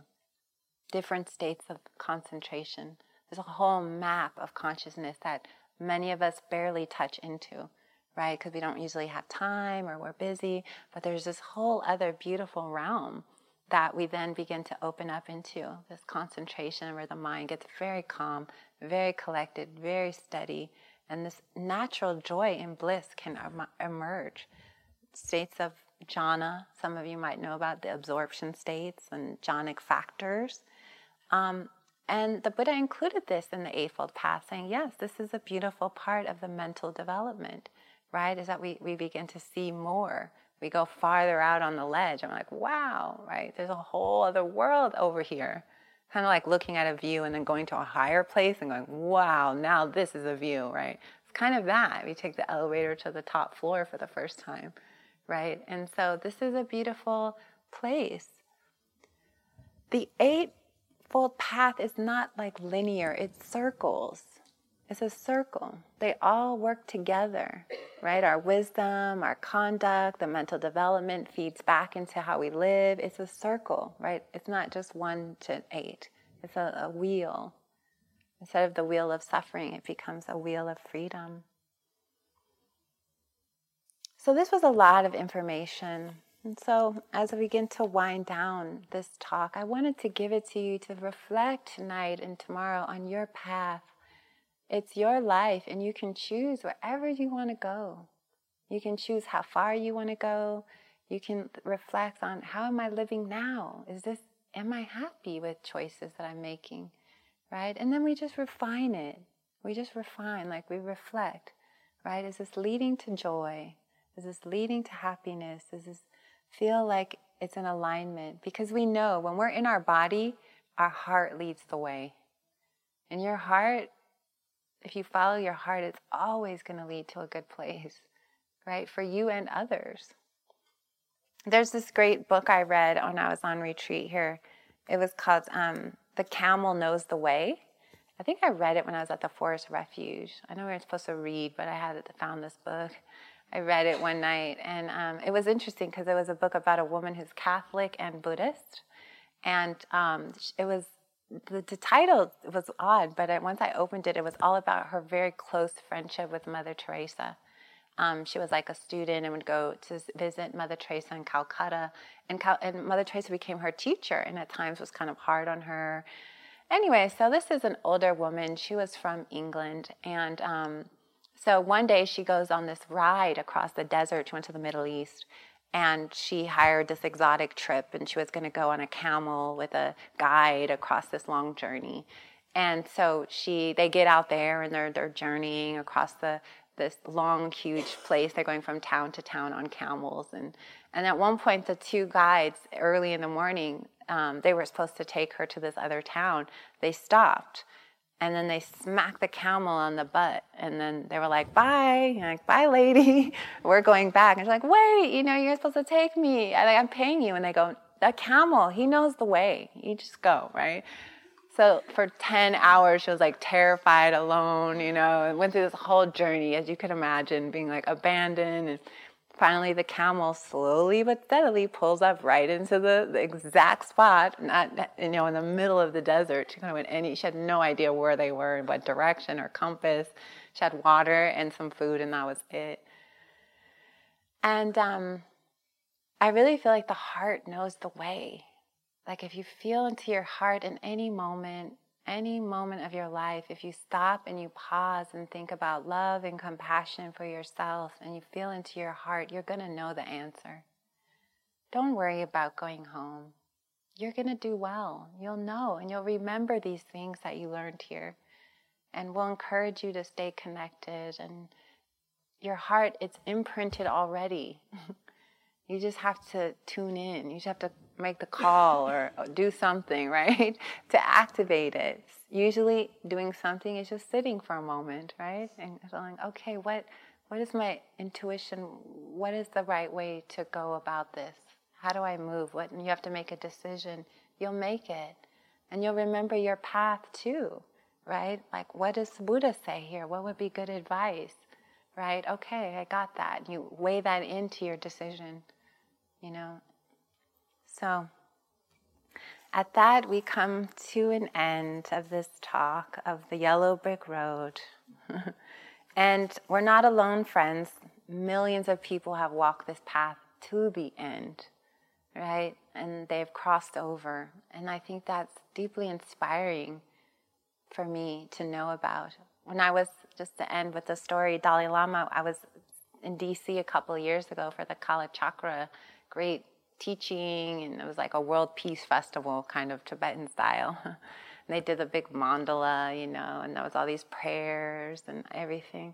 Different states of concentration. There's a whole map of consciousness that many of us barely touch into, right? Because we don't usually have time or we're busy. But there's this whole other beautiful realm that we then begin to open up into this concentration where the mind gets very calm, very collected, very steady, and this natural joy and bliss can emerge. States of jhana, some of you might know about the absorption states and jhanic factors. Um, and the Buddha included this in the Eightfold Path, saying, yes, this is a beautiful part of the mental development, right? Is that we, we begin to see more. We go farther out on the ledge. I'm like, wow, right? There's a whole other world over here kind of like looking at a view and then going to a higher place and going, wow, now this is a view, right? It's kind of that. We take the elevator to the top floor for the first time, right? And so this is a beautiful place. The Eightfold Path is not like linear, it circles. It's a circle. They all work together, right? Our wisdom, our conduct, the mental development feeds back into how we live. It's a circle, right? It's not just one to eight, it's a, a wheel. Instead of the wheel of suffering, it becomes a wheel of freedom. So, this was a lot of information. And so, as we begin to wind down this talk, I wanted to give it to you to reflect tonight and tomorrow on your path. It's your life, and you can choose wherever you want to go. You can choose how far you want to go. You can reflect on how am I living now? Is this, am I happy with choices that I'm making? Right? And then we just refine it. We just refine, like we reflect, right? Is this leading to joy? Is this leading to happiness? Is this feel like it's in alignment because we know when we're in our body, our heart leads the way. And your heart, if you follow your heart, it's always going to lead to a good place, right? For you and others. There's this great book I read when I was on retreat here. It was called um, The Camel Knows the Way. I think I read it when I was at the Forest Refuge. I know we were supposed to read, but I had found this book. I read it one night, and um, it was interesting because it was a book about a woman who's Catholic and Buddhist, and um, it was the, the, title was odd, but once I opened it, it was all about her very close friendship with Mother Teresa. Um, she was like a student and would go to visit Mother Teresa in Calcutta, and, Cal- and Mother Teresa became her teacher, and at times was kind of hard on her. Anyway, so this is an older woman. She was from England, and um, so one day she goes on this ride across the desert. She went to the Middle East and she hired this exotic trip and she was going to go on a camel with a guide across this long journey. And so she they get out there and they're they're journeying across the this long huge place. They're going from town to town on camels and and at one point the two guides early in the morning um, they were supposed to take her to this other town. They stopped and then they smacked the camel on the butt. And then they were like bye. Like bye lady. We're going back. And she's like wait you know you're supposed to take me. I, i'm paying you. And they go the camel. He knows the way. You just go right? So for 10 hours she was like terrified alone you know and went through this whole journey as you could imagine being like abandoned and Finally, the camel slowly but steadily pulls up right into the, the exact spot, not you know in the middle of the desert. She kind of went any. She had no idea where they were, in what direction or compass. She had water and some food, and that was it. And um, I really feel like the heart knows the way. Like if you feel into your heart in any moment, any moment of your life, if you stop and you pause and think about love and compassion for yourself and you feel into your heart, you're going to know the answer. Don't worry about going home. You're going to do well. You'll know and you'll remember these things that you learned here. And we'll encourage you to stay connected. And your heart, it's imprinted already. you just have to tune in. You just have to make the call or do something, right? to activate it. Usually doing something is just sitting for a moment, right? And feeling, okay, what what is my intuition? What is the right way to go about this? How do I move? What you have to make a decision. You'll make it. And you'll remember your path too, right? Like what does Buddha say here? What would be good advice? Right? Okay, I got that. You weigh that into your decision, you know, so, at that, we come to an end of this talk of the yellow brick road. and we're not alone, friends. Millions of people have walked this path to the end, right? And they've crossed over. And I think that's deeply inspiring for me to know about. When I was, just to end with the story, Dalai Lama, I was in DC a couple years ago for the Kala Chakra, great teaching, and it was like a world peace festival, kind of Tibetan style. and they did a big mandala, you know, and there was all these prayers and everything.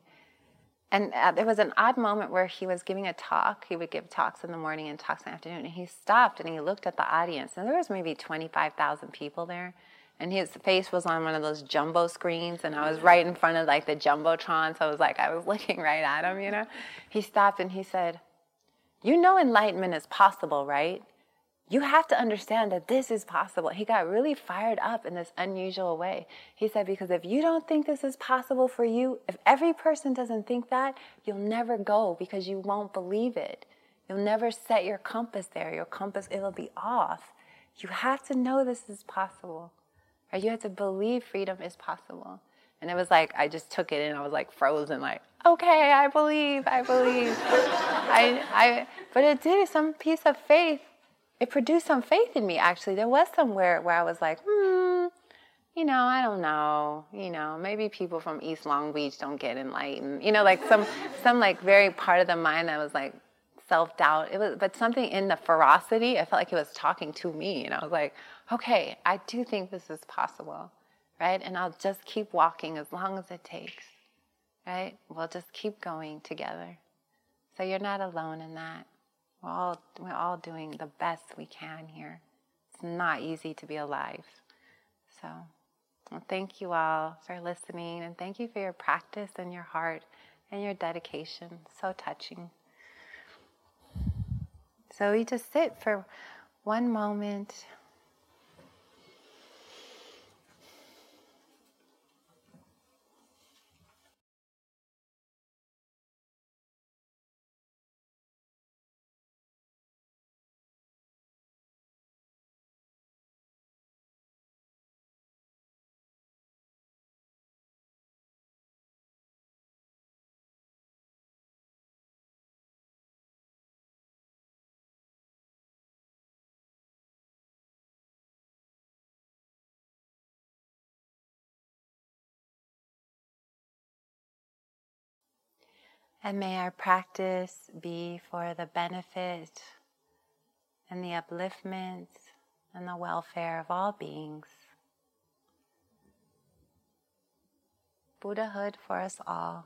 And uh, there was an odd moment where he was giving a talk. He would give talks in the morning and talks in the afternoon. And he stopped and he looked at the audience, and there was maybe 25,000 people there. And his face was on one of those jumbo screens, and I was right in front of like the jumbotron. So I was like, I was looking right at him, you know. He stopped and he said, you know enlightenment is possible, right? You have to understand that this is possible. He got really fired up in this unusual way. He said, Because if you don't think this is possible for you, if every person doesn't think that, you'll never go because you won't believe it. You'll never set your compass there. Your compass, it'll be off. You have to know this is possible. Right? You have to believe freedom is possible. And it was like I just took it and I was like frozen, like, okay, I believe, I believe. I, I, but it did some piece of faith. It produced some faith in me. Actually, there was somewhere where I was like, hmm, you know, I don't know. You know, maybe people from East Long Beach don't get enlightened. You know, like some, some like very part of the mind that was like self doubt. It was, but something in the ferocity. I felt like it was talking to me, and I was like, okay, I do think this is possible, right? And I'll just keep walking as long as it takes right? We'll just keep going together. So you're not alone in that. We're all, we're all doing the best we can here. It's not easy to be alive. So well, thank you all for listening and thank you for your practice and your heart and your dedication. So touching. So we just sit for one moment. And may our practice be for the benefit and the upliftment and the welfare of all beings. Buddhahood for us all.